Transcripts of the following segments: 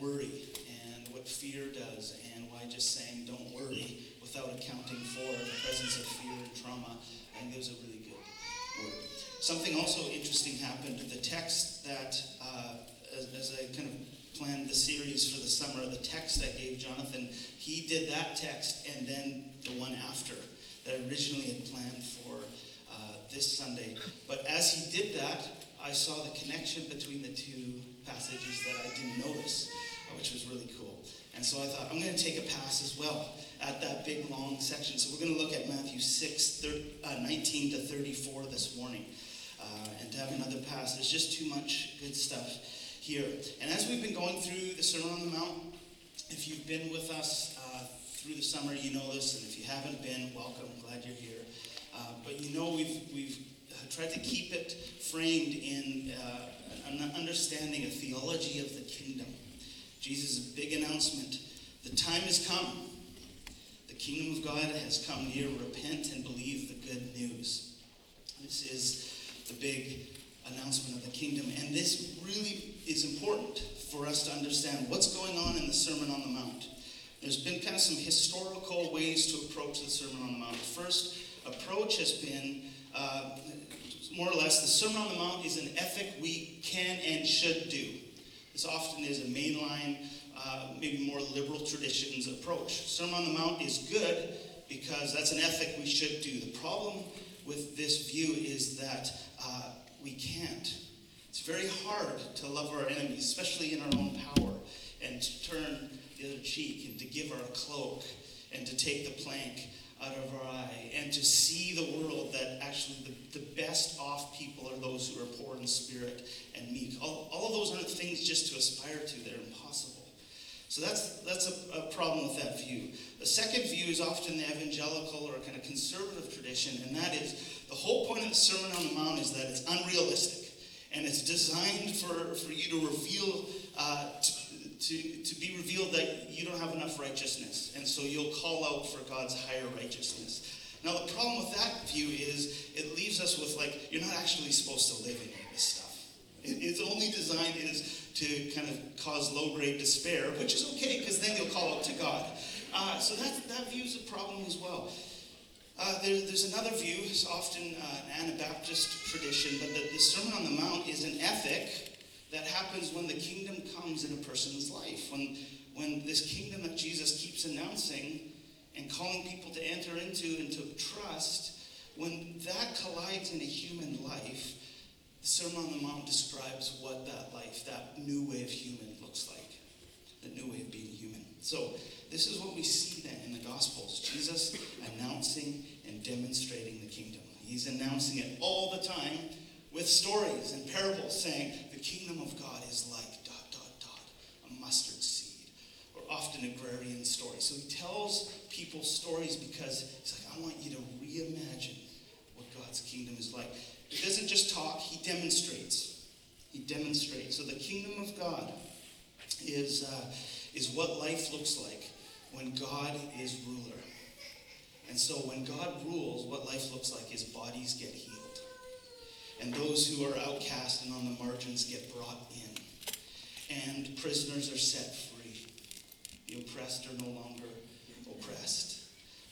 worry and what fear does, and why just saying don't worry without accounting for the presence of fear and trauma. I think a really good word. Something also interesting happened. The text that, uh, as, as I kind of planned the series for the summer, the text I gave Jonathan, he did that text and then the one after that I originally had planned for uh, this Sunday. But as he did that, I saw the connection between the two passages that I didn't notice, uh, which was really cool. And so I thought, I'm going to take a pass as well at that big long section. So we're going to look at Matthew 6, uh, 19 to 34 this morning. Uh, and to have another pass. There's just too much good stuff here. And as we've been going through the Sermon on the Mount, if you've been with us uh, through the summer, you know this, and if you haven't been, welcome. Glad you're here. Uh, but you know we've we've tried to keep it framed in uh, an understanding, a theology of the kingdom. Jesus' big announcement: the time has come. The kingdom of God has come near. Repent and believe the good news. This is the big announcement of the kingdom, and this really is important for us to understand what's going on in the Sermon on the Mount. There's been kind of some historical ways to approach the Sermon on the Mount. The first approach has been uh, more or less the Sermon on the Mount is an ethic we can and should do. This often is a mainline, uh, maybe more liberal traditions approach. Sermon on the Mount is good because that's an ethic we should do. The problem with this view is that uh, we can't. It's very hard to love our enemies, especially in our own power, and to turn the other cheek and to give our cloak and to take the plank out of our eye and to see the world that actually the, the best off people are those who are poor in spirit and meek. All, all of those aren't things just to aspire to, they're impossible. So that's, that's a, a problem with that view. The second view is often the evangelical or kind of conservative tradition, and that is the whole point of the Sermon on the Mount is that it's unrealistic and it's designed for, for you to reveal uh, to, to, to be revealed that you don't have enough righteousness. And so you'll call out for God's higher righteousness. Now, the problem with that view is it leaves us with, like, you're not actually supposed to live in this stuff. It, its only design is to kind of cause low grade despair, which is okay because then you'll call out to God. Uh, so that, that view is a problem as well. Uh, there, there's another view, it's often uh, an Anabaptist tradition, but the, the Sermon on the Mount is an ethic that happens when the kingdom comes in a person's life. When, when this kingdom that Jesus keeps announcing and calling people to enter into and to trust, when that collides in a human life, the Sermon on the Mount describes what that life, that new way of human, looks like. The new way of being human. So, this is what we see then in the Gospels Jesus announcing and demonstrating the kingdom. He's announcing it all the time with stories and parables saying, the kingdom of God is like dot, dot, dot, a mustard seed, or often agrarian stories. So he tells people stories because he's like, I want you to reimagine what God's kingdom is like. He doesn't just talk, he demonstrates. He demonstrates. So the kingdom of God is, uh, is what life looks like when God is ruler. And so when God rules, what life looks like is bodies get healed and those who are outcast and on the margins get brought in, and prisoners are set free. The oppressed are no longer oppressed.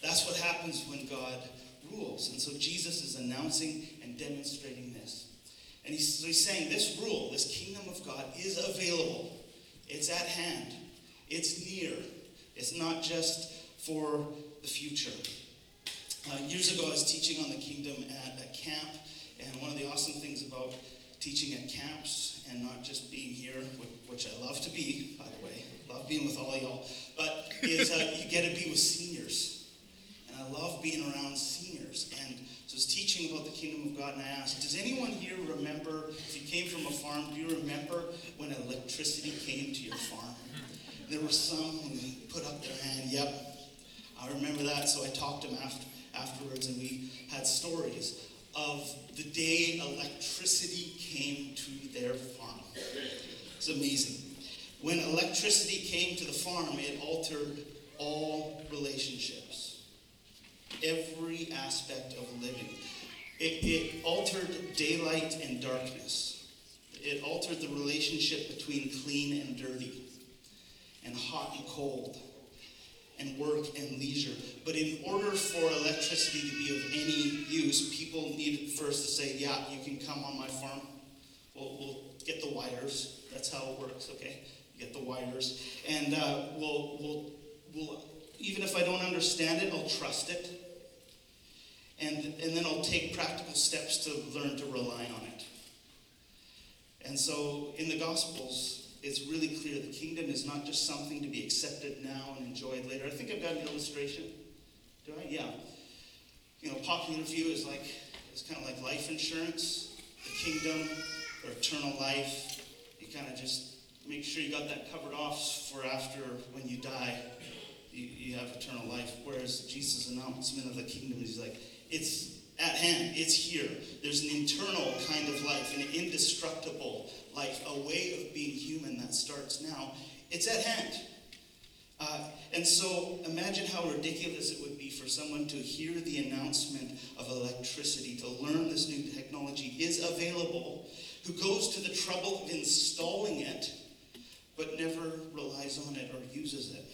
That's what happens when God rules. And so Jesus is announcing and demonstrating this. And he's, he's saying this rule, this kingdom of God, is available. It's at hand. It's near. It's not just for the future. Uh, years ago, I was teaching on the kingdom at a camp and one of the awesome things about teaching at camps and not just being here, which I love to be, by the way, love being with all y'all, but is uh, you get to be with seniors. And I love being around seniors. And so was teaching about the kingdom of God, and I asked, Does anyone here remember, if you came from a farm, do you remember when electricity came to your farm? And there were some who put up their hand, Yep, I remember that. So I talked to them after, afterwards, and we had stories of the day electricity came to their farm. It's amazing. When electricity came to the farm, it altered all relationships, every aspect of living. It, it altered daylight and darkness. It altered the relationship between clean and dirty, and hot and cold, and work and leisure. But in order for electricity to be of any use, people need first to say, Yeah, you can come on my farm. We'll, we'll get the wires. That's how it works, okay? You get the wires. And uh, we'll, we'll, we'll, even if I don't understand it, I'll trust it. And, and then I'll take practical steps to learn to rely on it. And so in the Gospels, it's really clear the kingdom is not just something to be accepted now and enjoyed later. I think I've got an illustration. Do I? Yeah. You know, popular view is like it's kind of like life insurance. The kingdom or eternal life. You kind of just make sure you got that covered off for after when you die, you, you have eternal life. Whereas Jesus' announcement of the kingdom is like, it's at hand, it's here. There's an eternal kind of life, an indestructible life, a way of being human that starts now. It's at hand. Uh, and so imagine how ridiculous it would be for someone to hear the announcement of electricity, to learn this new technology is available, who goes to the trouble of installing it, but never relies on it or uses it.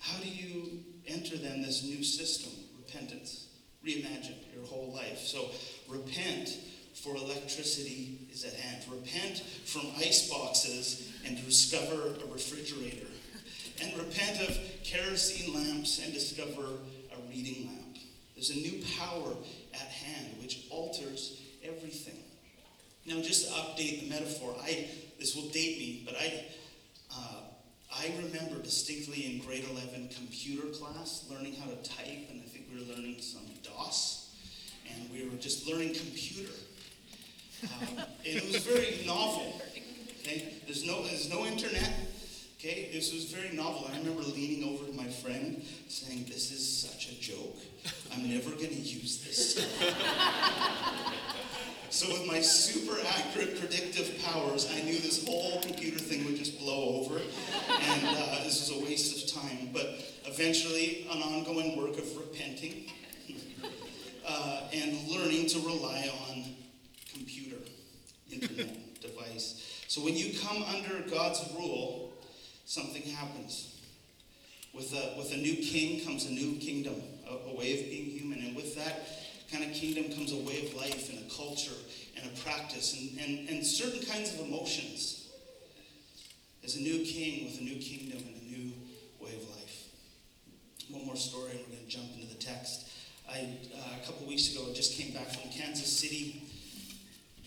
How do you enter then this new system, repentance? Reimagine your whole life. So repent for electricity is at hand. Repent from ice boxes and discover a refrigerator. And repent of kerosene lamps and discover a reading lamp. There's a new power at hand which alters everything. Now, just to update the metaphor, I this will date me, but I uh, I remember distinctly in grade 11 computer class learning how to type, and I think we were learning some DOS, and we were just learning computer. And it was very novel. Okay? There's no there's no internet. Okay, this was very novel. I remember leaning over to my friend saying, This is such a joke. I'm never going to use this so, with my super accurate predictive powers, I knew this whole computer thing would just blow over, and uh, this was a waste of time. But eventually, an ongoing work of repenting uh, and learning to rely on internet device. So, when you come under God's rule, something happens. With a, with a new king comes a new kingdom, a, a way of being human. And with that kind of kingdom comes a way of life and a culture and a practice and, and, and certain kinds of emotions. As a new king with a new kingdom and a new way of life. One more story, and we're going to jump into the text. I, uh, a couple weeks ago, just came back from Kansas City,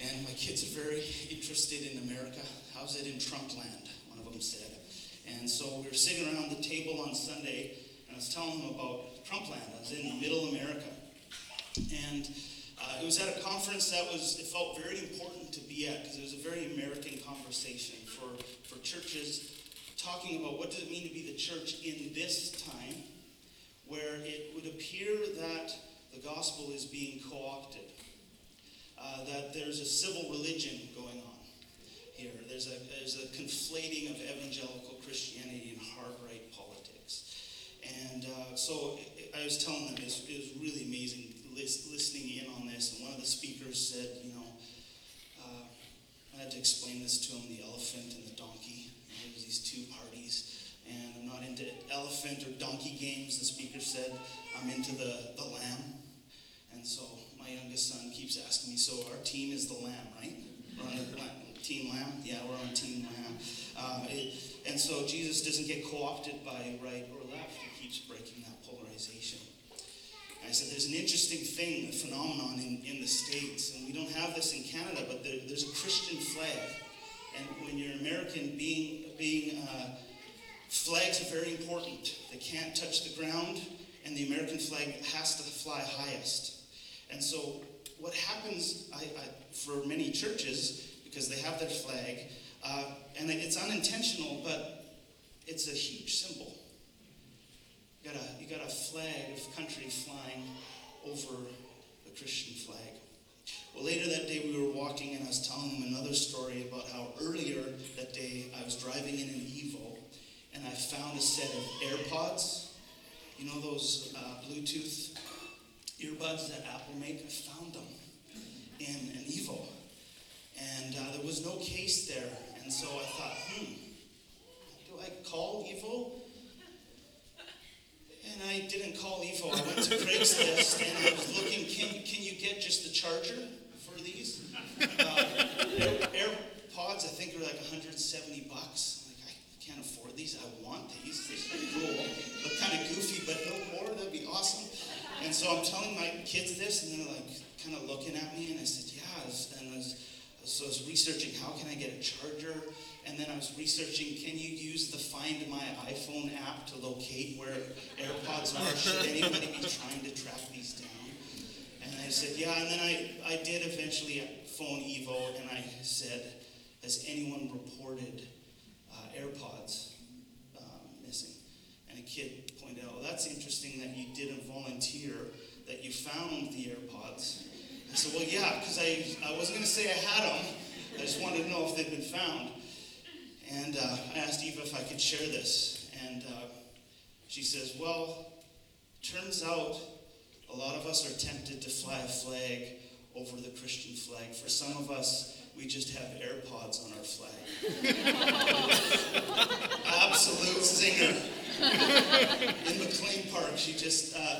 and my kids are very interested in America. How's it in Trump land? One of them said. And so we were sitting around the table on Sunday, and I was telling them about Trumpland. I was in middle America. And uh, it was at a conference that was, it felt very important to be at because it was a very American conversation for, for churches talking about what does it mean to be the church in this time where it would appear that the gospel is being co opted, uh, that there's a civil religion going on here. There's a, there's a conflating of evangelical Christianity and hard right politics. And uh, so I was telling them it was, it was really amazing listening in on this. And one of the speakers said, you know, uh, I had to explain this to him the elephant and the donkey. And there was these two parties. And I'm not into elephant or donkey games, the speaker said. I'm into the, the lamb. And so my youngest son keeps asking me, so our team is the lamb, right? We're on the. Team Lamb? Yeah, we're on Team Lamb. Um, it, and so Jesus doesn't get co opted by right or left, he keeps breaking that polarization. And I said, there's an interesting thing, a phenomenon in, in the States, and we don't have this in Canada, but there, there's a Christian flag. And when you're American, being, being uh, flags are very important. They can't touch the ground, and the American flag has to fly highest. And so, what happens I, I, for many churches, because they have their flag, uh, and it's unintentional, but it's a huge symbol. You got a, you got a flag of country flying over the Christian flag. Well, later that day, we were walking, and I was telling him another story about how earlier that day I was driving in an Evo, and I found a set of AirPods. You know those uh, Bluetooth earbuds that Apple make? I found them in an Evo. And uh, there was no case there. And so I thought, hmm, do I call Evo? And I didn't call Evo. I went to Craigslist and I was looking, can, can you get just the charger for these? Uh, Air, AirPods, I think, are like 170 bucks. Like, I can't afford these. I want these. They're cool. And so I'm telling my kids this, and they're like kind of looking at me, and I said, yeah. And I was, so I was researching how can I get a charger, and then I was researching can you use the Find My iPhone app to locate where AirPods are? Should anybody be trying to track these down? And I said, yeah. And then I, I did eventually phone Evo, and I said, has anyone reported uh, AirPods um, missing? And a kid that's interesting that you didn't volunteer, that you found the AirPods. I said, well, yeah, because I, I wasn't going to say I had them. I just wanted to know if they'd been found. And uh, I asked Eva if I could share this. And uh, she says, well, turns out a lot of us are tempted to fly a flag over the Christian flag. For some of us, we just have AirPods on our flag. Absolute zinger. In McLean Park, she just, uh,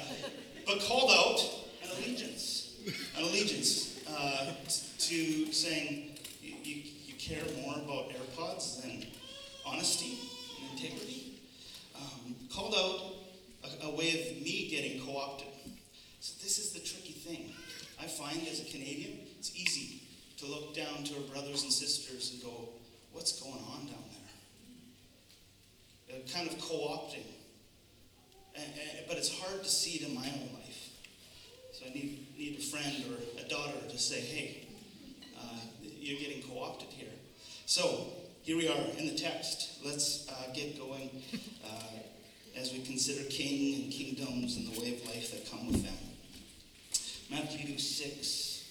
but called out an allegiance. An allegiance uh, to saying, you, you, you, care more about AirPods than honesty and integrity. Um, called out a, a way of me getting co opted. So, this is the tricky thing. I find as a Canadian, it's easy to look down to our brothers and sisters and go, what's going on down there? Kind of co opting. But it's hard to see it in my own life. So I need, need a friend or a daughter to say, hey, uh, you're getting co opted here. So here we are in the text. Let's uh, get going uh, as we consider king and kingdoms and the way of life that come with them. Matthew 6,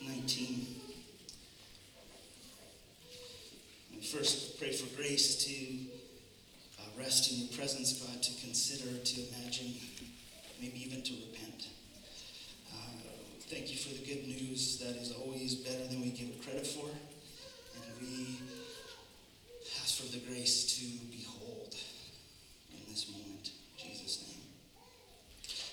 19. And first, pray for grace to uh, rest in your presence, God, to consider, to imagine, maybe even to repent. Uh, thank you for the good news that is always better than we give it credit for. And we ask for the grace to behold in this moment. In Jesus' name.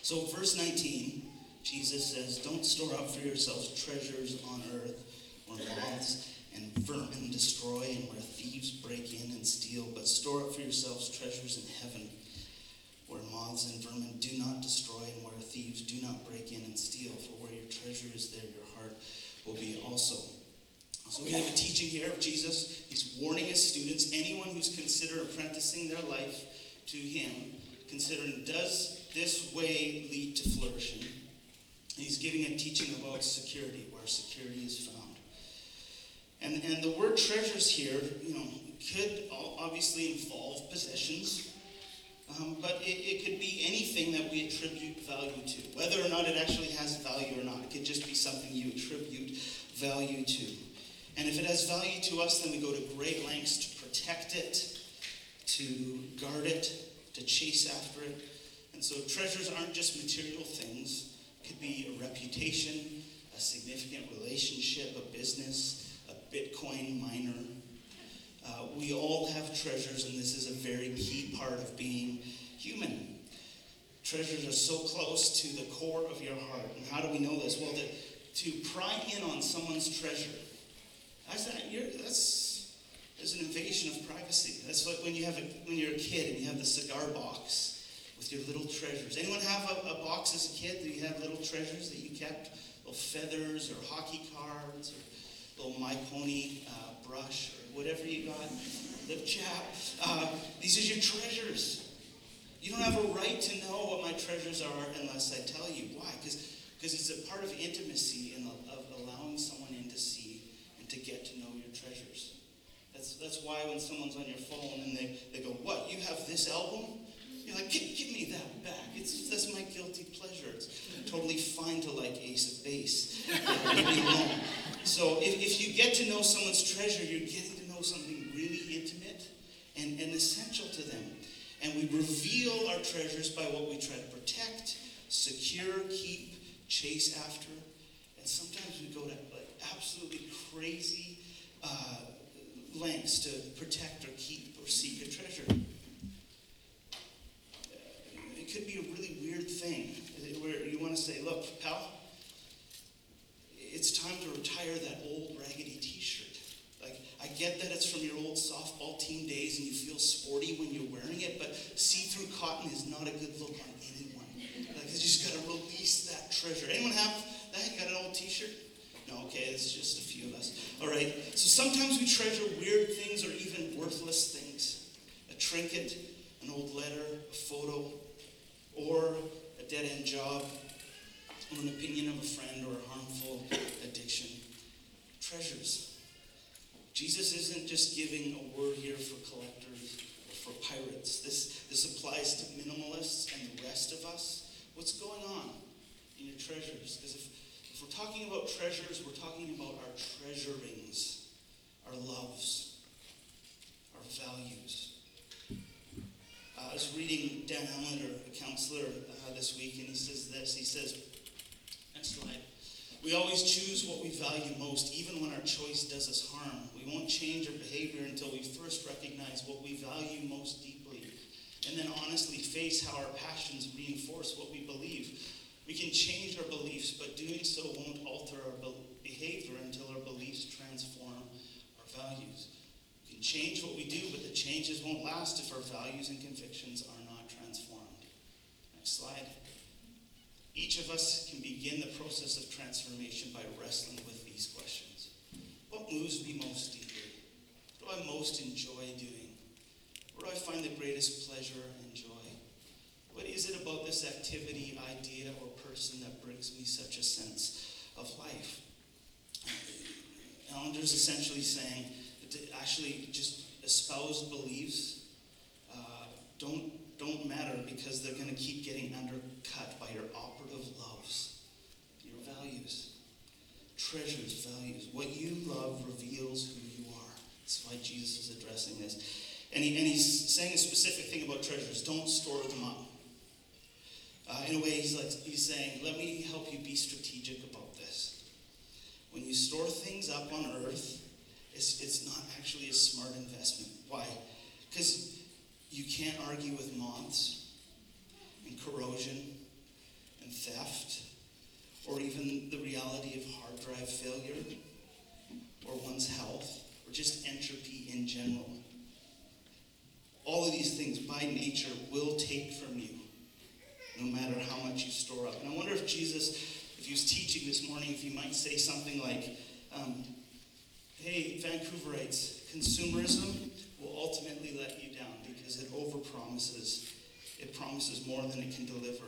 So, verse 19. Jesus says, Don't store up for yourselves treasures on earth where moths and vermin destroy and where thieves break in and steal, but store up for yourselves treasures in heaven where moths and vermin do not destroy and where thieves do not break in and steal. For where your treasure is, there your heart will be also. So we have a teaching here of Jesus. He's warning his students, anyone who's considered apprenticing their life to him, considering does this way lead to flourishing? He's giving a teaching about security, where security is found. And, and the word treasures here, you know, could obviously involve possessions, um, but it, it could be anything that we attribute value to, whether or not it actually has value or not. It could just be something you attribute value to. And if it has value to us, then we go to great lengths to protect it, to guard it, to chase after it. And so treasures aren't just material things it could be a reputation, a significant relationship, a business, Bitcoin miner. Uh, we all have treasures, and this is a very key part of being human. Treasures are so close to the core of your heart. And how do we know this? Well, to, pry in on someone's treasure, that's, that, that's, there's an invasion of privacy. That's like when, you have a, when you're a kid and you have the cigar box with your little treasures. Anyone have a, a box as a kid that you had little treasures that you kept? Little feathers or hockey cards or little My Pony uh, brush or whatever you got, lip chap. Uh, these are your treasures. You don't have a right to know what my treasures are unless I tell you. Why? Because it's a part of intimacy and of allowing someone in to see and to get to know your treasures. That's, that's why when someone's on your phone and they, they go, What? You have this album? You're like, give, give me that back. It's, that's my guilty pleasure. It's totally fine to like Ace of Base. So if, if you get to know someone's treasure, you're getting to know something really intimate and, and essential to them. And we reveal our treasures by what we try to protect, secure, keep, chase after. And sometimes we go to like absolutely crazy uh, lengths to protect or keep or seek a treasure. It could be a really weird thing where you want to say, look, pal, it's time to retire that old raggedy t-shirt. Like, I get that it's from your old softball team days and you feel sporty when you're wearing it, but see-through cotton is not a good look on anyone. Like, you just got to release that treasure. Anyone have that? Got an old t-shirt? No, okay, it's just a few of us. All right. So sometimes we treasure weird things or even worthless things. A trinket, an old letter, a photo, or a dead-end job, or an opinion of a friend, or a harmful addiction. Treasures. Jesus isn't just giving a word here for collectors or for pirates. This, this applies to minimalists and the rest of us. What's going on in your treasures? Because if, if we're talking about treasures, we're talking about our treasurings, our loves, our values. Uh, I was reading Dan Hamlet, a counselor, uh, this week, and he says this. He says. We always choose what we value most, even when our choice does us harm. We won't change our behavior until we first recognize what we value most deeply, and then honestly face how our passions reinforce what we believe. We can change our beliefs, but doing so won't alter our behavior until our beliefs transform our values. We can change what we do, but the changes won't last if our values and convictions are not transformed. Next slide. Each of us can begin the process of transformation by wrestling with these questions. What moves me most deeply? What do I most enjoy doing? Where do I find the greatest pleasure and joy? What is it about this activity, idea, or person that brings me such a sense of life? Allender's essentially saying actually just espoused beliefs uh, don't don't matter because they're going to keep getting undercut by your operative loves, your values, treasures, values. What you love reveals who you are. That's why Jesus is addressing this. And, he, and he's saying a specific thing about treasures don't store them up. Uh, in a way, he's, like, he's saying, let me help you be strategic about this. When you store things up on earth, it's, it's not actually a smart investment. Why? Because you can't argue with moths and corrosion and theft or even the reality of hard drive failure or one's health or just entropy in general. All of these things by nature will take from you no matter how much you store up. And I wonder if Jesus, if he was teaching this morning, if he might say something like, um, hey, Vancouverites, consumerism will ultimately let you down because it overpromises. It promises more than it can deliver.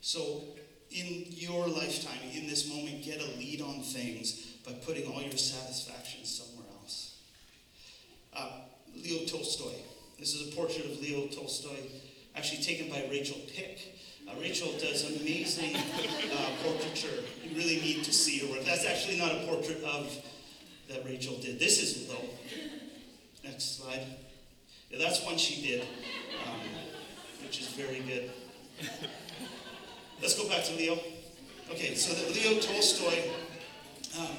So, in your lifetime, in this moment, get a lead on things by putting all your satisfaction somewhere else. Uh, Leo Tolstoy. This is a portrait of Leo Tolstoy, actually taken by Rachel Pick. Uh, Rachel does amazing uh, portraiture. You really need to see her work. That's actually not a portrait of that Rachel did. This is though. Next slide. Yeah, that's one she did, um, which is very good. Let's go back to Leo. Okay, so Leo Tolstoy, um,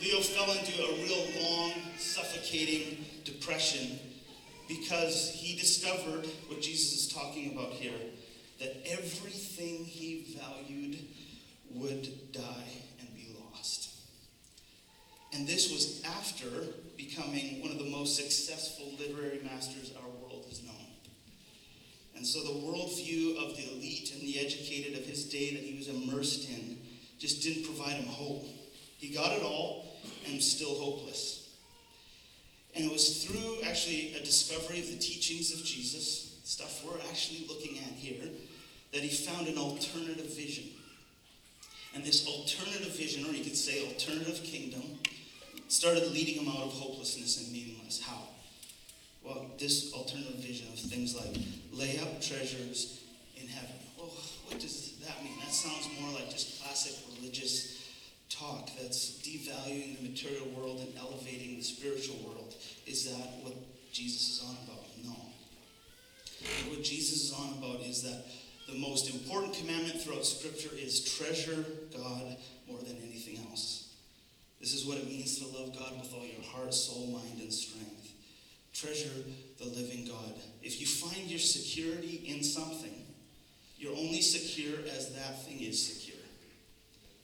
Leo fell into a real long, suffocating depression because he discovered what Jesus is talking about here that everything he valued would die and be lost. And this was after becoming one of the most successful literary masters our world has known. And so the worldview of the elite and the educated of his day that he was immersed in just didn't provide him hope. He got it all and still hopeless. And it was through actually a discovery of the teachings of Jesus, stuff we're actually looking at here, that he found an alternative vision. And this alternative vision, or you could say alternative kingdom, started leading him out of hopelessness and meaningless. How? Well, this alternative vision of things like lay up treasures in heaven. Well, what does that mean? That sounds more like just classic religious talk that's devaluing the material world and elevating the spiritual world. Is that what Jesus is on about? No. What Jesus is on about is that the most important commandment throughout Scripture is treasure God more than anything. This is what it means to love God with all your heart, soul, mind, and strength. Treasure the living God. If you find your security in something, you're only secure as that thing is secure.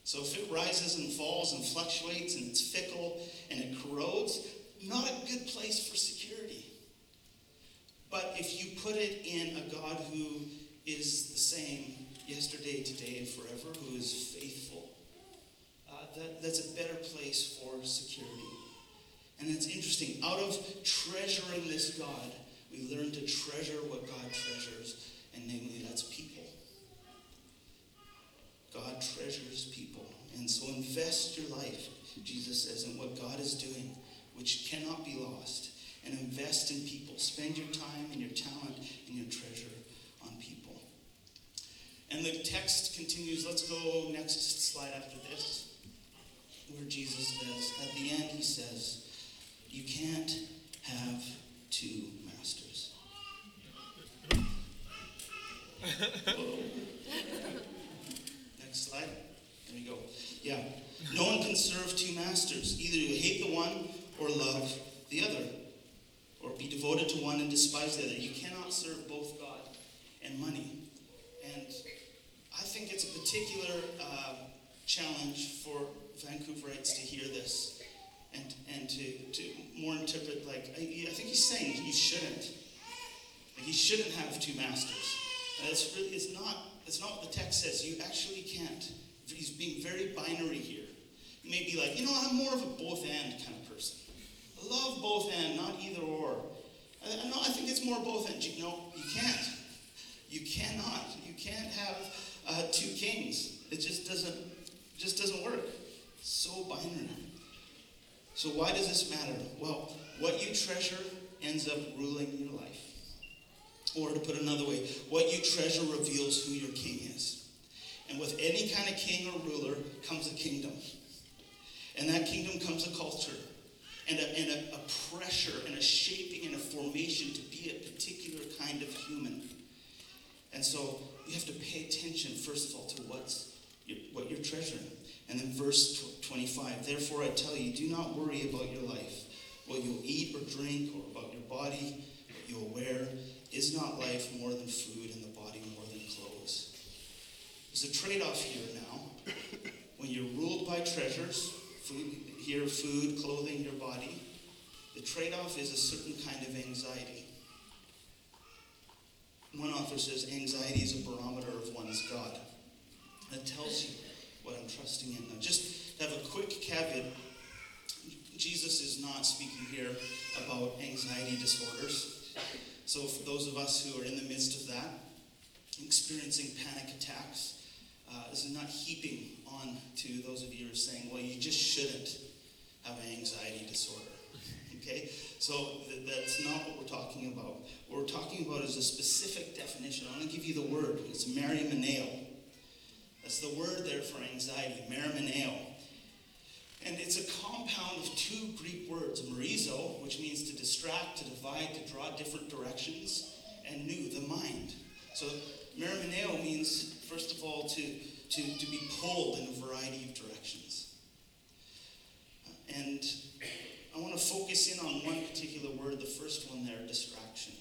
So if it rises and falls and fluctuates and it's fickle and it corrodes, not a good place for security. But if you put it in a God who is the same yesterday, today, and forever, who is faithful, that, that's a better place for security. And it's interesting. Out of treasuring this God, we learn to treasure what God treasures, and namely, that's people. God treasures people. And so invest your life, Jesus says, in what God is doing, which cannot be lost. And invest in people. Spend your time and your talent and your treasure on people. And the text continues. Let's go next slide after this, where Jesus says, at the end, he says, You can't have two masters. Next slide. There we go. Yeah. No one can serve two masters. Either you hate the one or love the other, or be devoted to one and despise the other. You cannot serve both God and money. And I think it's a particular uh, challenge for Vancouverites to hear this and, and to, to more interpret, like, I, I think he's saying you shouldn't. Like, you shouldn't have two masters. That's really, it's not, that's not what the text says. You actually can't. He's being very binary here. You may be like, you know, I'm more of a both and kind of person. I love both and, not either or. I, I, I think it's more both and. You know, you can't. You cannot. You can't have uh, two kings. It just doesn't, just doesn't work. So binary. So why does this matter? Well, what you treasure ends up ruling your life. Or to put another way, what you treasure reveals who your king is. And with any kind of king or ruler comes a kingdom. And that kingdom comes a culture and, a, and a, a pressure and a shaping and a formation to be a particular kind of human. And so you have to pay attention, first of all, to what's what you're treasuring. And then verse 25, therefore I tell you, do not worry about your life, what you'll eat or drink, or about your body, what you'll wear. Is not life more than food and the body more than clothes? There's a trade off here now. When you're ruled by treasures, food, here, food, clothing, your body, the trade off is a certain kind of anxiety. One author says anxiety is a barometer of one's God. That tells you what I'm trusting in. Now, just have a quick caveat Jesus is not speaking here about anxiety disorders. So, for those of us who are in the midst of that, experiencing panic attacks, uh, this is not heaping on to those of you who are saying, well, you just shouldn't have an anxiety disorder. Okay? So th- that's not what we're talking about. What we're talking about is a specific definition. I'm going to give you the word. It's merimnao. That's the word there for anxiety, merimnao. And it's a compound of two Greek words, merizo, which means to distract, to divide, to draw different directions, and nous, the mind. So merimnao means, first of all, to, to, to be pulled in a variety of directions. And I want to focus in on one particular word, the first one there, distraction.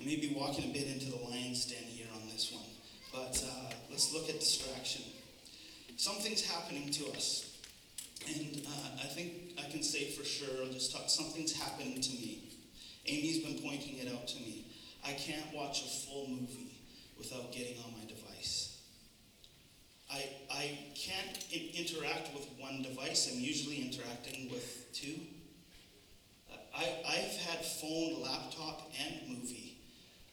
I may be walking a bit into the lion's den here on this one, but uh, let's look at distraction. Something's happening to us, and uh, I think I can say for sure, I'll just talk, something's happening to me. Amy's been pointing it out to me. I can't watch a full movie without getting on my device. I, I can't in- interact with one device. I'm usually interacting with two. I, I've had phone, laptop, and movie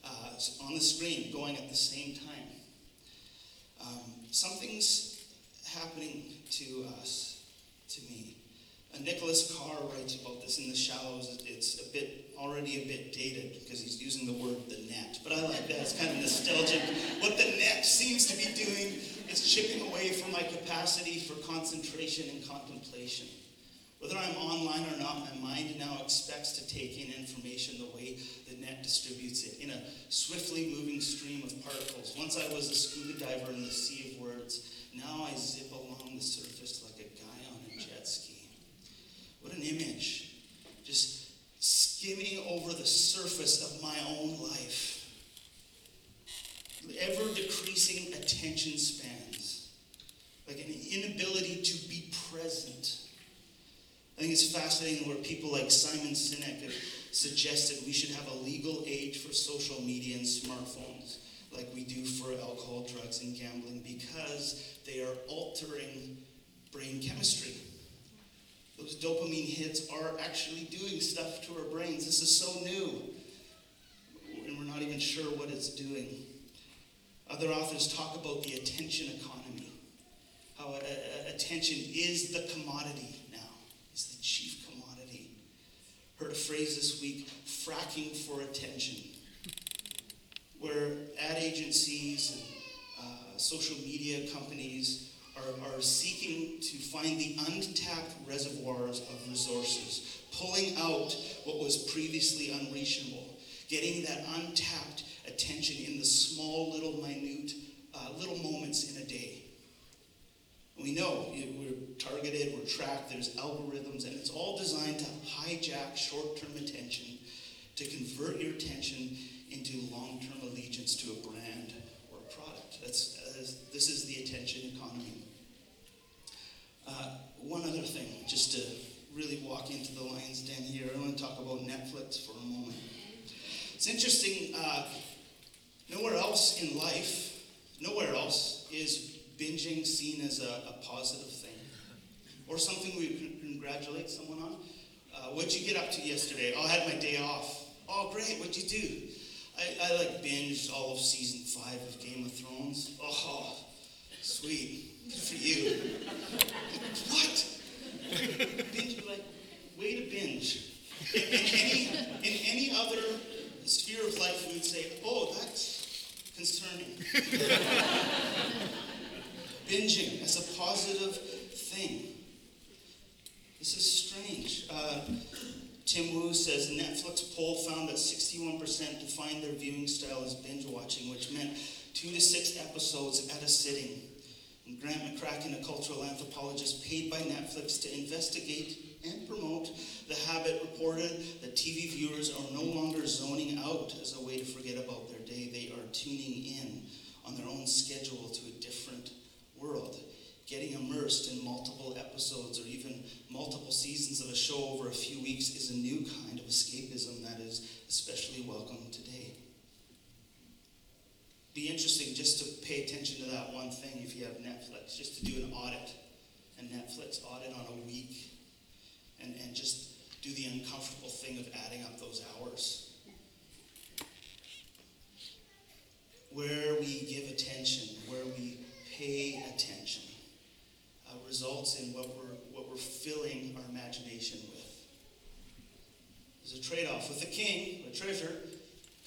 uh, on the screen going at the same time. Um, something's happening to us, to me. Uh, Nicholas Carr writes about this in The Shallows. It's a bit already a bit dated because he's using the word the net, but I like that. It's kind of nostalgic. What the net seems to be doing is chipping away from my capacity for concentration and contemplation. Whether I'm online or not, my mind now expects to take in information the way the net distributes it in a swiftly moving stream of particles. Once I was a scuba diver in the sea of words. Now I zip along the surface like a guy on a jet ski. What an image. Just skimming over the surface of my own life. Ever decreasing attention spans. Like an inability to be present I think it's fascinating where people like Simon Sinek have suggested we should have a legal age for social media and smartphones, like we do for alcohol, drugs, and gambling, because they are altering brain chemistry. Those dopamine hits are actually doing stuff to our brains. This is so new, and we're not even sure what it's doing. Other authors talk about the attention economy, how a, a, attention is the commodity now, is the chief commodity. Heard a phrase this week fracking for attention, where ad agencies and uh, social media companies are, are seeking to find the untapped reservoirs of resources, pulling out what was previously unreachable, getting that untapped attention in the small, little, minute, uh, little moments in a day. We know we're targeted, we're tracked, there's algorithms, and it's all designed to hijack short term attention, to convert your attention into long term allegiance to a brand or a product. That's, uh, this is the attention economy. Uh, one other thing, just to really walk into the lion's den here, I want to talk about Netflix for a moment. It's interesting, uh, nowhere else in life, nowhere else is binging seen as a, a positive thing or something we congratulate someone on. Uh, what'd you get up to yesterday? Oh, I had my day off. Oh, great. What'd you do? I, I like binged all of season five of Game of Thrones. Oh, sweet. Good for you. what? binge, like, way to binge. In, any, in any other sphere of life, we would say, oh, that's concerning binging as a positive thing. This is strange. Uh, Tim Wu says Netflix poll found that 61% defined their viewing style as binge watching, which meant two to six episodes at a sitting. And Grant McCracken, a cultural anthropologist paid by Netflix to investigate and promote the habit, reported that TV viewers are no longer zoning out as a way to forget about their day. They are tuning in on their own schedule to a different world. Getting immersed in multiple episodes or even multiple seasons of a show over a few weeks is a new kind of escapism that is especially welcome today. Be interesting just to pay attention to that one thing if you have Netflix, just to do an audit, a Netflix audit on a week, and, and just do the uncomfortable thing of adding up those hours. Where we give attention, where we pay attention uh, results in what we're, what we're filling our imagination with. There's a trade off. With a king, a treasure,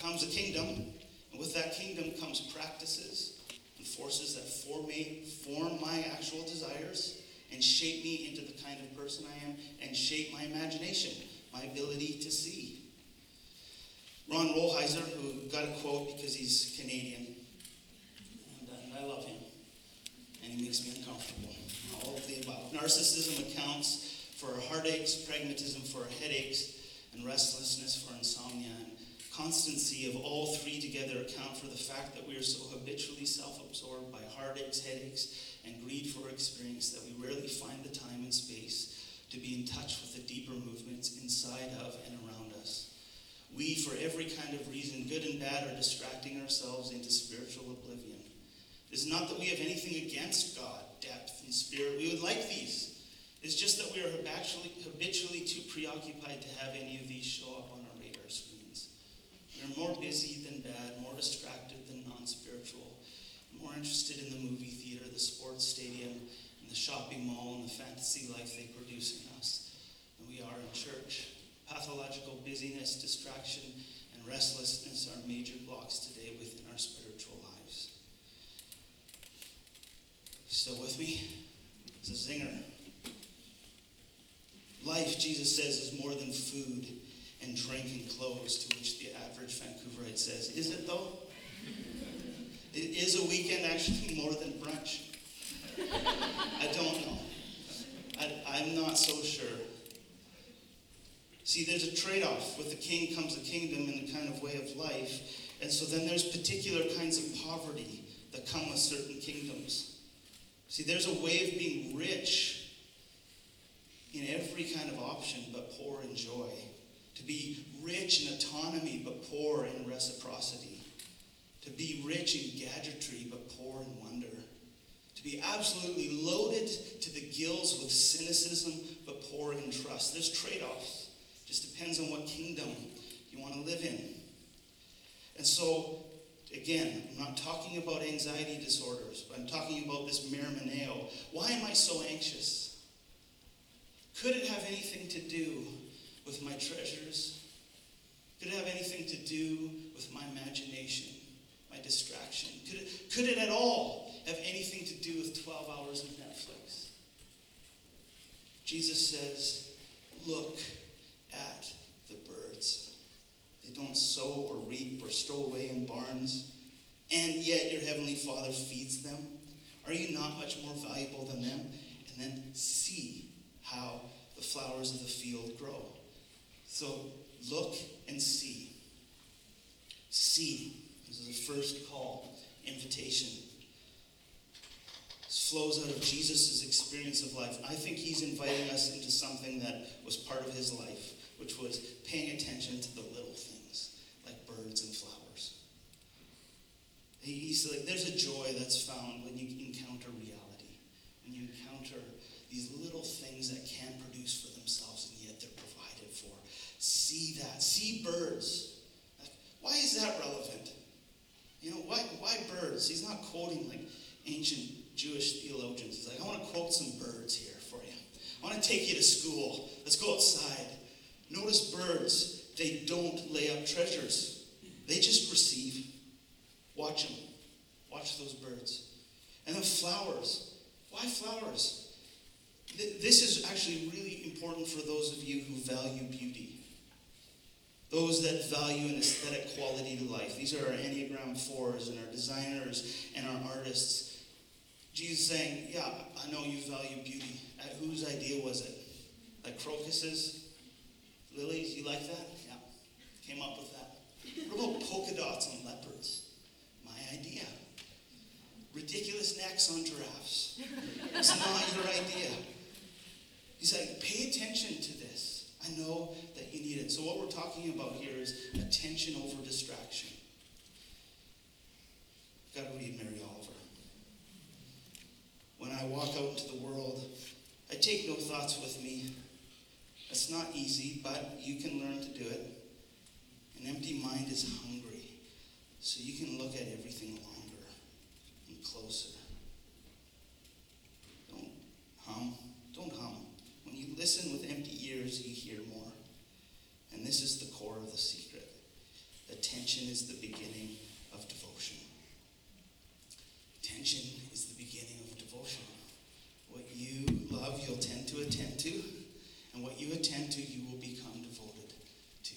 comes a kingdom, and with that kingdom comes practices and forces that form, me, form my actual desires and shape me into the kind of person I am and shape my imagination, my ability to see. Ron Rolheiser, who got a quote because he's Canadian, and, uh, I love him and he makes me uncomfortable. All of the above. Narcissism accounts for our heartaches, pragmatism for our headaches, and restlessness for insomnia. And constancy of all three together account for the fact that we are so habitually self absorbed by heartaches, headaches, and greed for experience that we rarely find the time and space to be in touch with the deeper movements inside of and around us. We, for every kind of reason, good and bad, are distracting ourselves into spiritual oblivion. It is not that we have anything against God, spirit. We would like these. It's just that we are habitually, habitually too preoccupied to have any of these show up on our radar screens. We are more busy than bad, more distracted than non spiritual, more interested in the movie theater, the sports stadium, and the shopping mall, and the fantasy life they produce in us than we are in church. Pathological busyness, distraction, and restlessness are major blocks today within our spiritual lives. Still with me? It's a zinger. Life, Jesus says, is more than food and drink and clothes, to which the average Vancouverite says, Is it though? Is a weekend actually more than brunch? I don't know. I, am not so sure. See, there's a trade off. With the king comes the kingdom and the kind of way of life. And so then there's particular kinds of poverty that come with certain kingdoms. See, there's a way of being rich in every kind of option but poor in joy. To be rich in autonomy but poor in reciprocity. To be rich in gadgetry but poor in wonder. To be absolutely loaded to the gills with cynicism but poor in trust. There's trade offs. Just depends on what kingdom you want to live in. And so, again, I'm not talking about anxiety disorders, but I'm talking about this merimnao. Why am I so anxious? Could it have anything to do with my treasures? Could it have anything to do with my imagination, my distraction? Could it, could it at all have anything to do with 12 hours of Netflix? Jesus says, Look at don't sow or reap or stow away in barns, and yet your heavenly Father feeds them. Are you not much more valuable than them? And then see how the flowers of the field grow. So look and see. See. This is the first call, invitation. This flows out of Jesus' experience of life. I think he's inviting us into something that was part of his life, which was paying attention to the little things, like birds and flowers. He's like, there's a joy that's found when you encounter reality, when you encounter these little things that can't produce for themselves and yet they're provided for. See that. See birds. Like, why is that relevant? You know, why, why birds? He's not quoting like ancient Jewish theologians. He's like, I want to quote some birds here for you. I want to take you to school. Let's go outside. Notice birds. They don't lay up treasures. They just receive. Watch them. Watch those birds. And then flowers. Why flowers? This is actually really important for those of you who value beauty. Those that value an aesthetic quality to life. These are our Enneagram 4s and our designers and our artists. Jesus saying, Yeah, I know you value beauty. At whose idea was it? Like crocuses? Lilies? You like that? Yeah. Came up with that. What about polka dots on leopards? Idea. Ridiculous necks on giraffes. It's not your idea. He's like, pay attention to this. I know that you need it. So, what we're talking about here is attention over distraction. Got to read Mary Oliver. When I walk out into the world, I take no thoughts with me. It's not easy, but you can learn to do it. An empty mind is hungry, so you can look at everything longer and closer. Don't hum, don't hum When you listen with empty ears, you hear more. And this is the core of the secret. Attention is the beginning of devotion. Attention is the beginning of devotion. What you love, you'll tend to attend to, and what you attend to, you will become devoted to.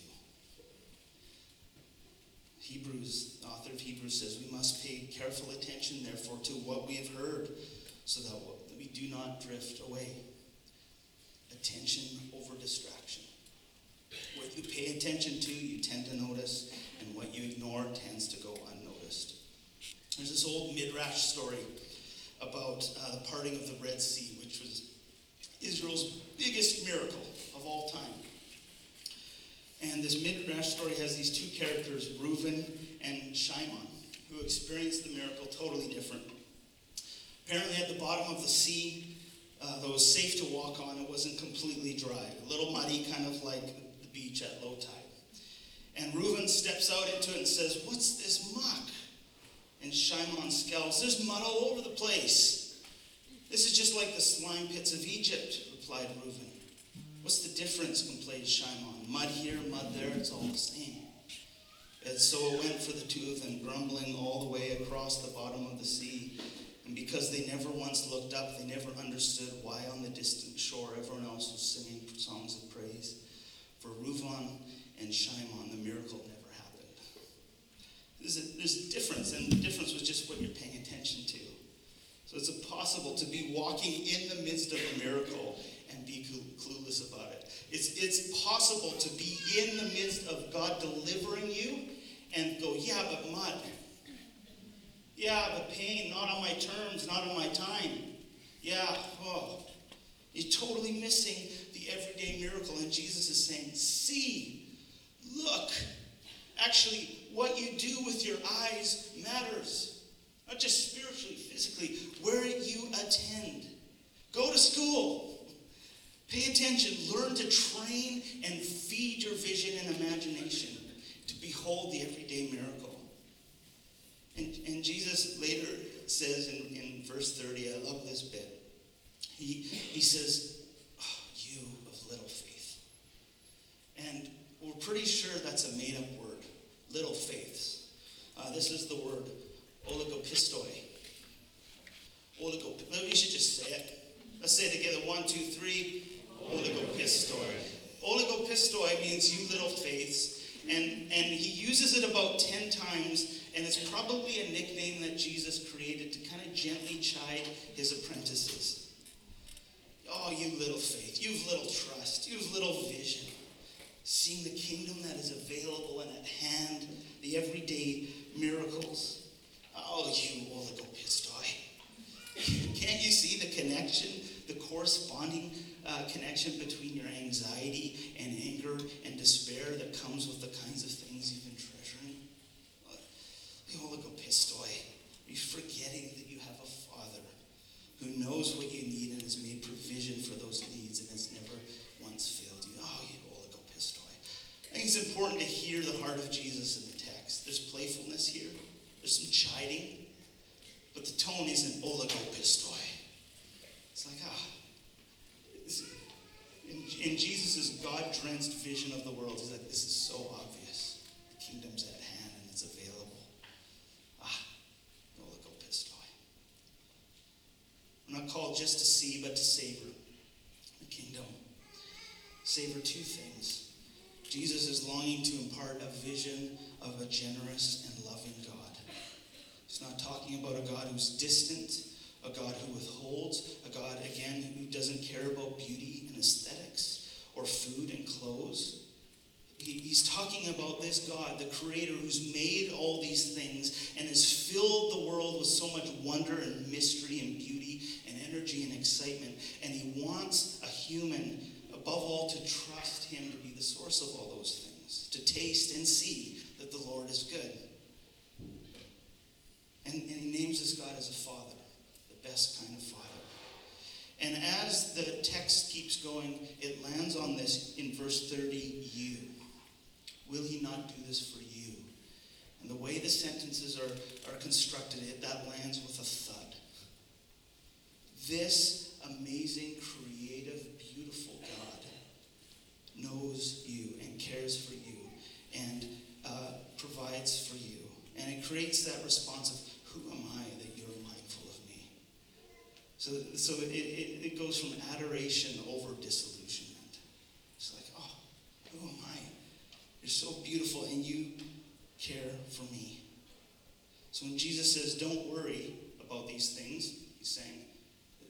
Hebrews, the Hebrews says, We must pay careful attention, therefore, to what we have heard, so that we do not drift away attention over distraction. What you pay attention to, you tend to notice, and what you ignore tends to go unnoticed. There's this old midrash story about uh, the parting of the Red Sea, which was Israel's biggest miracle of all time. And this midrash story has these two characters, Reuben and Shimon, who experienced the miracle totally different. Apparently, at the bottom of the sea, uh, that was safe to walk on. It wasn't completely dry, a little muddy, kind of like the beach at low tide. And Reuben steps out into it and says, What's this muck? And Shimon scowls, There's mud all over the place. This is just like the slime pits of Egypt, replied Reuben. What's the difference, complained Shimon. Mud here, mud there, it's all the same. And so it went for the two of them, grumbling all the way across the bottom of the sea. And because they never once looked up, they never understood why on the distant shore everyone else was singing songs of praise. For Reuben and Shimon, the miracle never happened. There's a, there's a difference, and the difference was just what you're paying attention to. So it's possible to be walking in the midst of a miracle and be. It's, it's possible to be in the midst of God delivering you and go, yeah, but mud. Yeah, but pain, not on my terms, not on my time. Yeah, oh. You're totally missing the everyday miracle. And Jesus is saying, see, look. Actually, what you do with your eyes matters. Not just spiritually, physically, where you attend. Go to school. Pay attention. Learn to train and feed your vision and imagination to behold the everyday miracle. And, and Jesus later says in, in verse 30, I love this bit. He, he says, oh, You of little faith. And we're pretty sure that's a made up word, little faiths. Uh, this is the word oligopistoi. Oligo, maybe we should just say it. Let's say it together. One, two, three. Oligopistoi. Oligopistoi means you little faiths. And, and he uses it about 10 times, and it's probably a nickname that Jesus created to kind of gently chide his apprentices. Oh, you little faith, you've little trust, you've little vision. Seeing the kingdom that is available and at hand, the everyday miracles. Oh, you oligopistoi. Can't you see the connection, the corresponding uh, connection between your anxiety and anger and despair that comes with the kinds of things you've been treasuring? Oligopistoi. Are you forgetting that you have a Father who knows what you need and has made provision for those needs and has never once failed you? Oh, you. I think it's important to hear the heart of Jesus in the text. There's playfulness here, there's some chiding, but the tone isn't oligopistoi. It's like, ah. In, in Jesus' God drenched vision of the world, he's like, this is so obvious. The kingdom's at hand and it's available. Ah, oligopistoi. We're not called just to see, but to savor the kingdom. Savor two things. Jesus is longing to impart a vision of a generous and loving God. He's not talking about a God who's distant, a God who withholds, a God, again, who doesn't care about beauty and aesthetics or food and clothes. He, he's talking about this God, the Creator, who's made all these things and has filled the world with so much wonder and mystery and beauty and energy and excitement. And He wants a human, above all, to trust Him to be the source of all those things, to taste and see that the Lord is good. And, and He names this God as a Father best kind of father. And as the text keeps going, it lands on this in verse 30 you. Will he not do this for you? And the way the sentences are, are constructed, it, that lands with a thud. This amazing, creative, beautiful God knows you and cares for you and uh, provides for you. And it creates that response of, Who am I that so, so it, it, it goes from adoration over disillusionment. It's like, oh, who am I? You're so beautiful and you care for me. So when Jesus says, don't worry about these things, he's saying,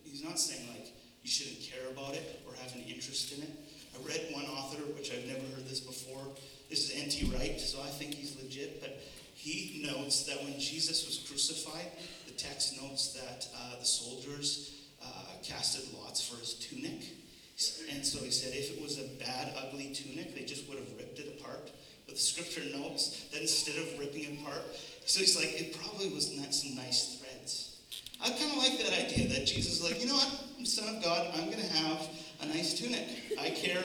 he's not saying like you shouldn't care about it or have an interest in it. I read one author, which I've never heard this before. This is N.T. Wright, so I think he's legit, but he notes that when Jesus was crucified, text notes that uh, the soldiers uh, casted lots for his tunic. And so he said if it was a bad, ugly tunic, they just would have ripped it apart. But the scripture notes that instead of ripping it apart, so he's like, it probably was not some nice threads. I kind of like that idea that Jesus is like, you know what, I'm Son of God, I'm going to have a nice tunic. I care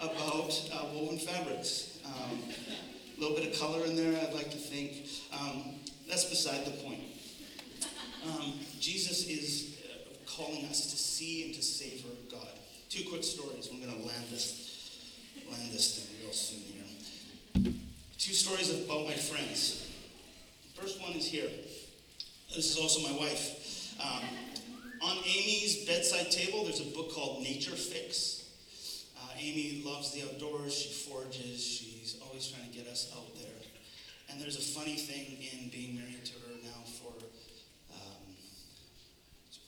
about uh, woven fabrics. Um, a little bit of color in there, I'd like to think. Um, that's beside the point. Um, Jesus is uh, calling us to see and to savor God. Two quick stories. I'm going to land this, land this thing real soon here. Two stories about my friends. First one is here. This is also my wife. Um, on Amy's bedside table, there's a book called Nature Fix. Uh, Amy loves the outdoors. She forages. She's always trying to get us out there. And there's a funny thing in being married to her now for, um,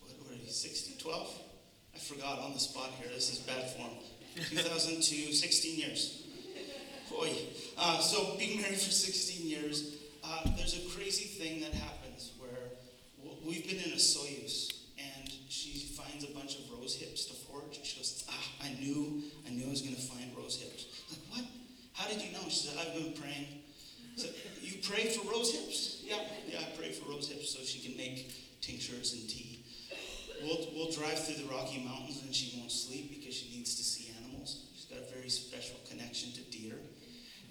what, what are you, 60, 12? I forgot on the spot here. This is bad form. 2002, 16 years. Boy. Uh, so being married for 16 years, uh, there's a crazy thing that happens where we've been in a Soyuz and she finds a bunch of rose hips to forge. She goes, ah, I knew, I knew I was going to find rose hips. Like, what? How did you know? She said, I've been praying. You pray for rose hips? Yeah, yeah, I pray for rose hips so she can make tinctures and tea. We'll, we'll drive through the Rocky Mountains and she won't sleep because she needs to see animals. She's got a very special connection to deer.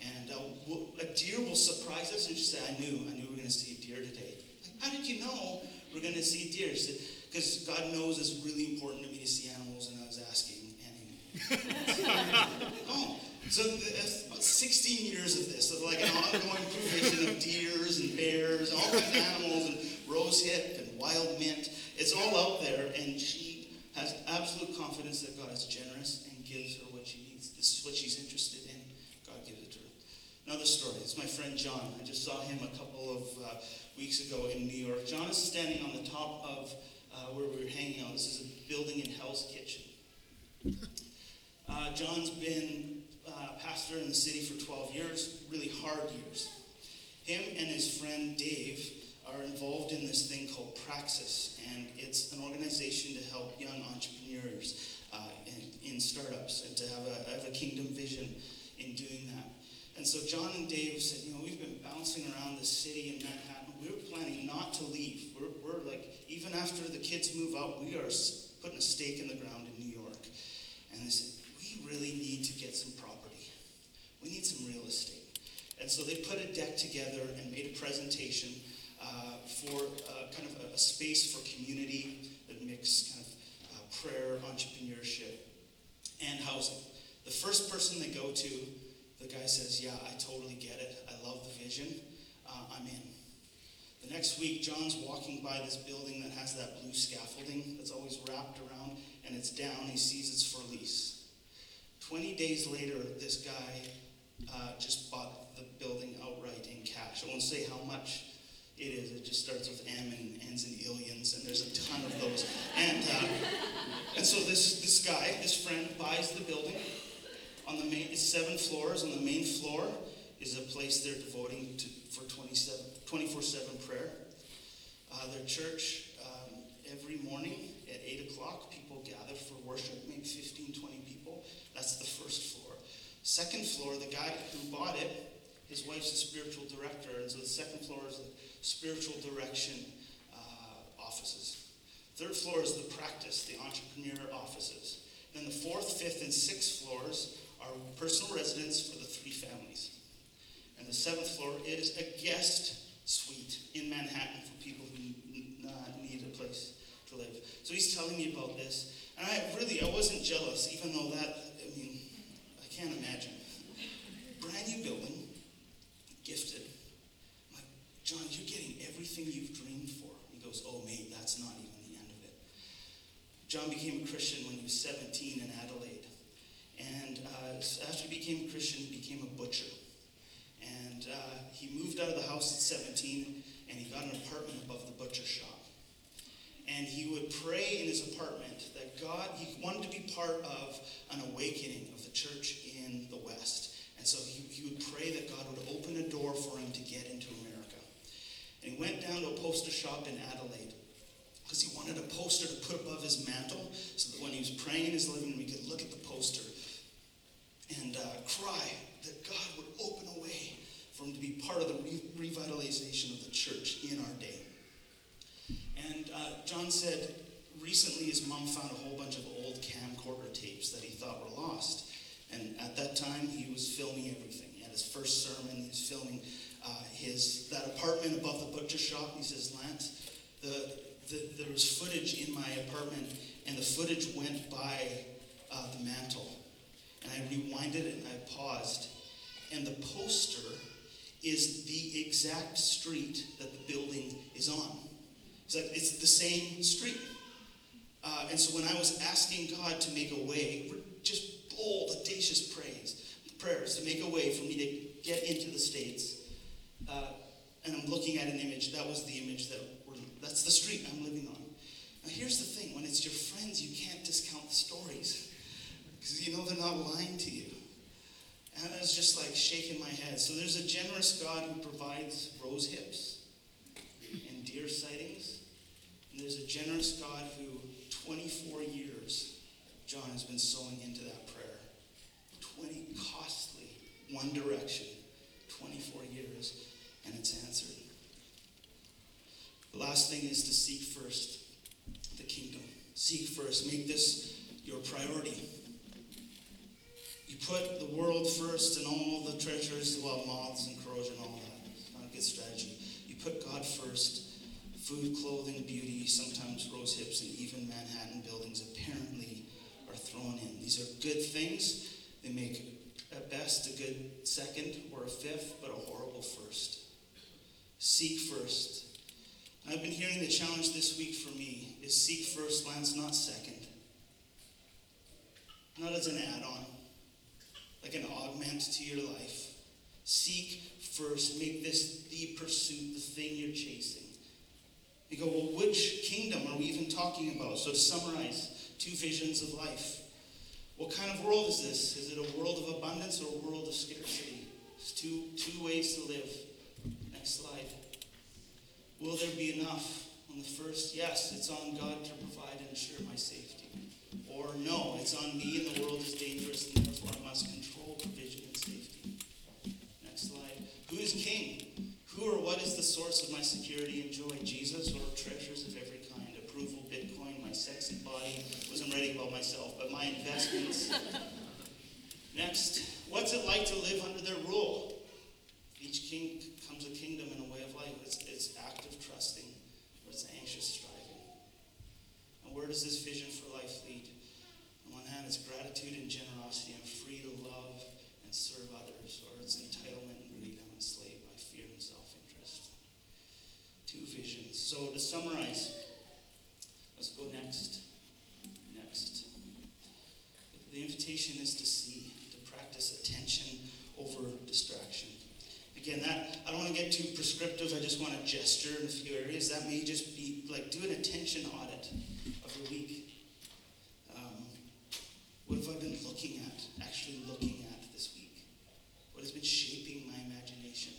And uh, we'll, a deer will surprise us, and she said, I knew, I knew we were going to see a deer today. Like, how did you know we're going to see deer? Because God knows it's really important to me to see animals, and I was asking. And oh, so about 16 years of this, of like an ongoing provision of deers and bears, all kinds of animals, and rosehip and wild mint. It's all out there, and she has absolute confidence that God is generous and gives her what she needs. This is what she's interested in. God gives it to her. Another story. It's my friend John. I just saw him a couple of uh, weeks ago in New York. John is standing on the top of uh, where we were hanging out. This is a building in Hell's Kitchen. Uh, John's been uh, pastor in the city for 12 years, really hard years. Him and his friend Dave are involved in this thing called Praxis, and it's an organization to help young entrepreneurs uh, in, in, startups and to have a, have a kingdom vision in doing that. And so John and Dave said, you know, we've been bouncing around the city in Manhattan. We were planning not to leave. We're, we're like, even after the kids move out, we are putting a stake in the ground in New York. And they said, we really need to get some property. We need some real estate. And so they put a deck together and made a presentation uh, for uh, kind of a, a, space for community that mixed kind of uh, prayer, entrepreneurship, and housing. The first person they go to, the guy says, Yeah, I totally get it. I love the vision. Uh, I'm in. The next week, John's walking by this building that has that blue scaffolding that's always wrapped around, and it's down. He sees it's for lease. 20 days later, this guy uh, just bought the building outright in cash. I won't say how much it is. It just starts with M and ends in illions, and there's a ton of those. And, uh, and so this, this guy, this friend, buys the building. On the main, it's seven floors. On the main floor is a place they're devoting to, for 24-7 prayer. Uh, their church, um, every morning at 8 o'clock, people gather for worship, maybe 15, 20 people. That's the first floor. Second floor, the guy who bought it, his wife's a spiritual director, and so the second floor is the spiritual direction uh, offices. Third floor is the Praxis, the entrepreneur offices. Then the fourth, fifth, and sixth floors are personal residence for the three families. And the seventh floor is a guest suite in Manhattan for people who need a place to live. So he's telling me about this. And I really, I wasn't jealous, even though that, I mean, I can't imagine. Brand new building, gifted. John, you're getting everything you've dreamed for. He goes, oh, mate, that's not even the end of it. John became a Christian when he was 17 in Adelaide. And uh, after he became a Christian, he became a butcher. And uh, he moved out of the house at 17 and he got an apartment above the butcher shop. And he would pray in his apartment that God, he wanted to be part of an awakening of the church in the West. And so he, he would pray that God would open a door for him to get into America. And he went down to a poster shop in Adelaide because he wanted a poster to put above his mantle so that when he was praying in his living room, he could look at the poster and uh, cry that God would open a way for him to be part of the re- revitalization of the church in our day. And uh, John said recently his mom found a whole bunch of old camcorder tapes that he thought were lost. And at that time, he was filming everything. He had his first sermon, he was filming apartment above the butcher shop. He says, Lance, the, the, there was footage in my apartment, and the footage went by uh, the mantle. And I rewinded it and I paused. And the poster is the exact street that the building is on. It's like it's the same street. Uh, and so when I was asking God to make a way, just bold, audacious praise, prayers to make a way for me to get into the States, uh, and I'm looking at an image, that was the image that that's the street I'm living on. Now here's the thing, when it's your friends, you can't discount the stories. Because you know they're not lying to you. And I was just like shaking my head. So there's a generous God who provides rose hips and deer sightings. And there's a generous God who, 24 years, John has been sowing into that prayer. 20 costly, one direction, 24 years, and it's answered. The last thing is to seek first the kingdom. Seek first. Make this your priority. You put the world first and all the treasures, well, moths and corrosion, and all that. It's not a good strategy. You put God first. Food, clothing, beauty, sometimes rose hips, and even Manhattan buildings apparently are thrown in. These are good things. They make, at best, a good second or a fifth, but a horrible first. Seek first. I've been hearing the challenge this week for me is seek first, Lance, not second. Not as an add on like an augment to your life. Seek first, make this the pursuit, the thing you're chasing. You go, well, which kingdom are we even talking about? So summarize, two visions of life. What kind of world is this? Is it a world of abundance or a world of scarcity? It's two, two ways to live. Next slide. Will there be enough? On the first, yes, it's on God to provide and ensure my safety. Or no, it's on me and the world is dangerous and therefore I must control provision and safety. Next slide. Who is king? Who or what is the source of my security and joy? Jesus or treasures of every kind? Approval, Bitcoin, my sexy body. Wasn't writing about myself, but my investments. Next, what's it like to live under their rule? Each king comes a kingdom and a way of life. It's, it's active trusting, or it's anxious striving. And where does this vision for life lead? On one hand, it's gratitude and generosity. I'm free to love and serve others, or it's entitlement and greed. I'm enslaved by fear and self interest. Two visions. So to summarize, let's go next. Next. The invitation is to see, to practice attention over distraction. Again, that I don't want to prescriptive. I just want to gesture in a few areas. That may just be like do an attention audit of your week. Um, what have I been looking at? Actually, looking at this week. What has been shaping my imagination?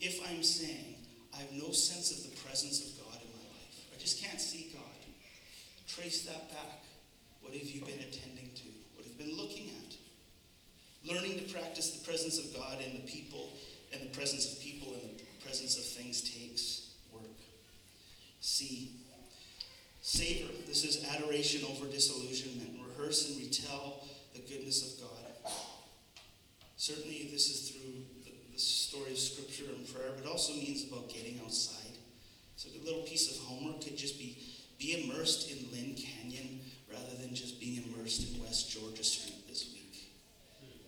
If I'm saying I have no sense of the presence of God in my life, I just can't see God. Trace that back. What have you been attending to? What have you been looking at? Learning to practice the presence of God in the people and the presence of people in the presence of things takes work. See. Savor. This is adoration over disillusionment. Rehearse and retell the goodness of God. Certainly, this is through the, the story of Scripture and prayer, but also means about getting outside. So, a little piece of homework could just be be immersed in Lynn Canyon rather than just being immersed in West Georgia Street this week.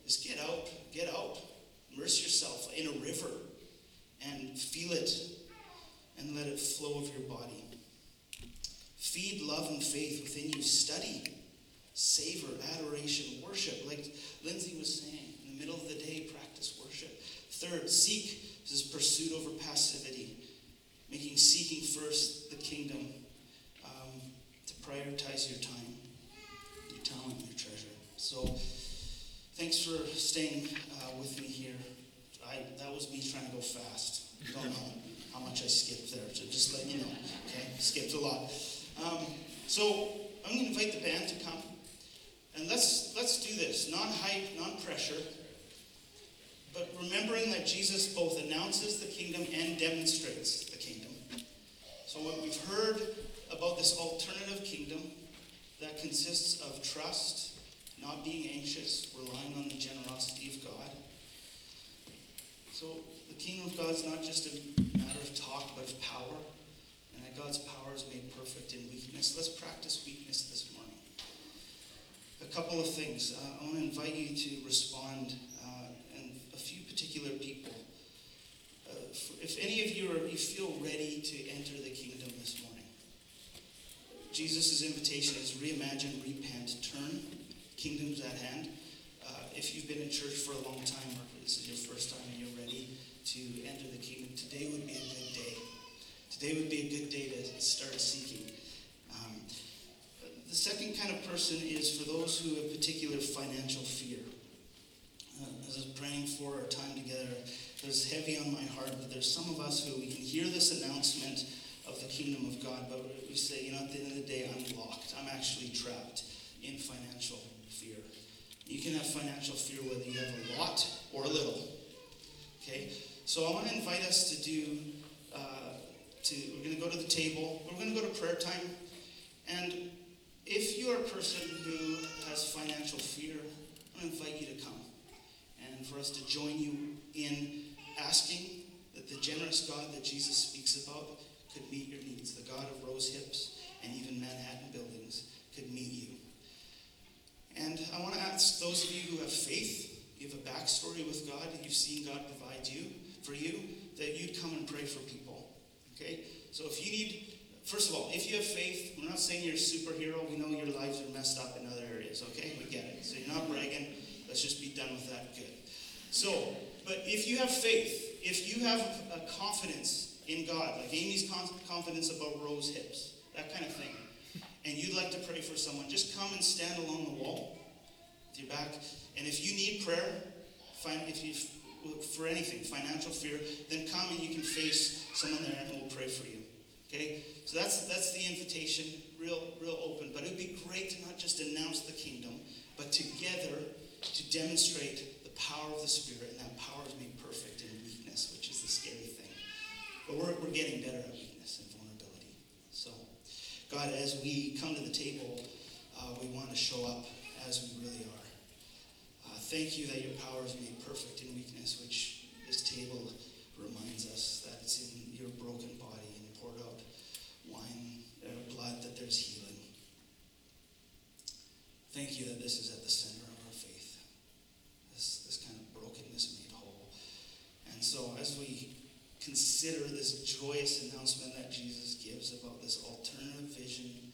Just get out, get out, immerse yourself in a river and feel it and let it flow of your body. Feed love and faith within you. Study, savor, adoration, worship. Like Lindsay was saying, in the middle of the day, practice worship. Third, seek. This is pursuit over passivity, making seeking first the kingdom um, to prioritize your time, your talent, your treasure. So, thanks for staying uh, with me here. I, that was me trying to go fast. Don't know how much I skipped there, so just let you know. Okay, skipped a lot. Um, so I'm going to invite the band to come, and let's let's do this. Non-hype, non-pressure, but remembering that Jesus both announces the kingdom and demonstrates the kingdom. So what we've heard about this alternative kingdom that consists of trust, not being anxious, relying on the generosity of God. So the kingdom of God is not just a matter of talk, but of power. And that God's power is made perfect in weakness. Let's practice weakness this morning. A couple of things. Uh, I want to invite you to respond, uh, and a few particular people. Uh, if any of you are, you feel ready to enter the kingdom this morning, Jesus' invitation is reimagine, repent, turn. Kingdom's at hand. If you've been in church for a long time, or this is your first time and you're ready to enter the kingdom, today would be a good day. Today would be a good day to start seeking. Um, the second kind of person is for those who have particular financial fear. Uh, as I was praying for our time together, it was heavy on my heart, but there's some of us who we can hear this announcement of the kingdom of God, but we say, you know, at the end of the day, I'm locked. I'm actually trapped in financial fear. You can have financial fear whether you have a lot or a little. Okay? So I want to invite us to do, uh, to, we're going to go to the table. We're going to go to prayer time. And if you're a person who has financial fear, I invite you to come and for us to join you in asking that the generous God that Jesus speaks about could meet your needs. The God of rose hips and even Manhattan buildings could meet you. And I want to ask those of you who have faith, you have a backstory with God, and you've seen God provide you for you, that you'd come and pray for people. Okay? So if you need, first of all, if you have faith, we're not saying you're a superhero. We know your lives are messed up in other areas. Okay? We get it. So you're not bragging. Let's just be done with that. Good. So, but if you have faith, if you have a confidence in God, like Amy's confidence about Rose hips, that kind of thing, and you'd like to pray for someone, just come and stand along the wall back. And if you need prayer, find if you for anything, financial fear, then come and you can face someone there and we'll pray for you. Okay? So that's that's the invitation, real, real open. But it would be great to not just announce the kingdom, but together to demonstrate the power of the Spirit, and that power is made perfect in weakness, which is the scary thing. But we're, we're getting better at weakness and vulnerability. So, God, as we come to the table, uh, we want to show up as we really are. Thank you that your power is made perfect in weakness, which this table reminds us that it's in your broken body and poured out wine, uh, blood, that there's healing. Thank you that this is at the center of our faith, this, this kind of brokenness made whole. And so as we consider this joyous announcement that Jesus gives about this alternative vision,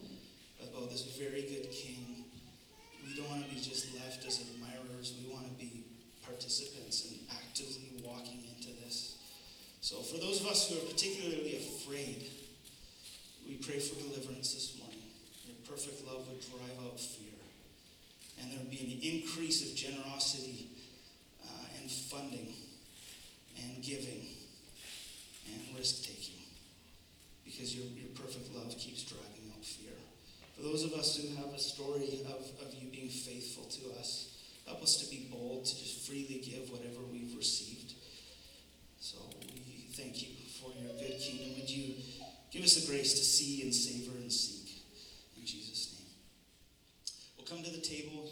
about this very good king, we don't want to be just left as admirers. We want to be participants and actively walking into this. So, for those of us who are particularly afraid, we pray for deliverance this morning. Your perfect love would drive out fear. And there would be an increase of generosity uh, and funding and giving and risk taking because your, your perfect love keeps driving those of us who have a story of, of you being faithful to us, help us to be bold, to just freely give whatever we've received. So we thank you for your good kingdom. Would you give us the grace to see and savor and seek? In Jesus' name. We'll come to the table.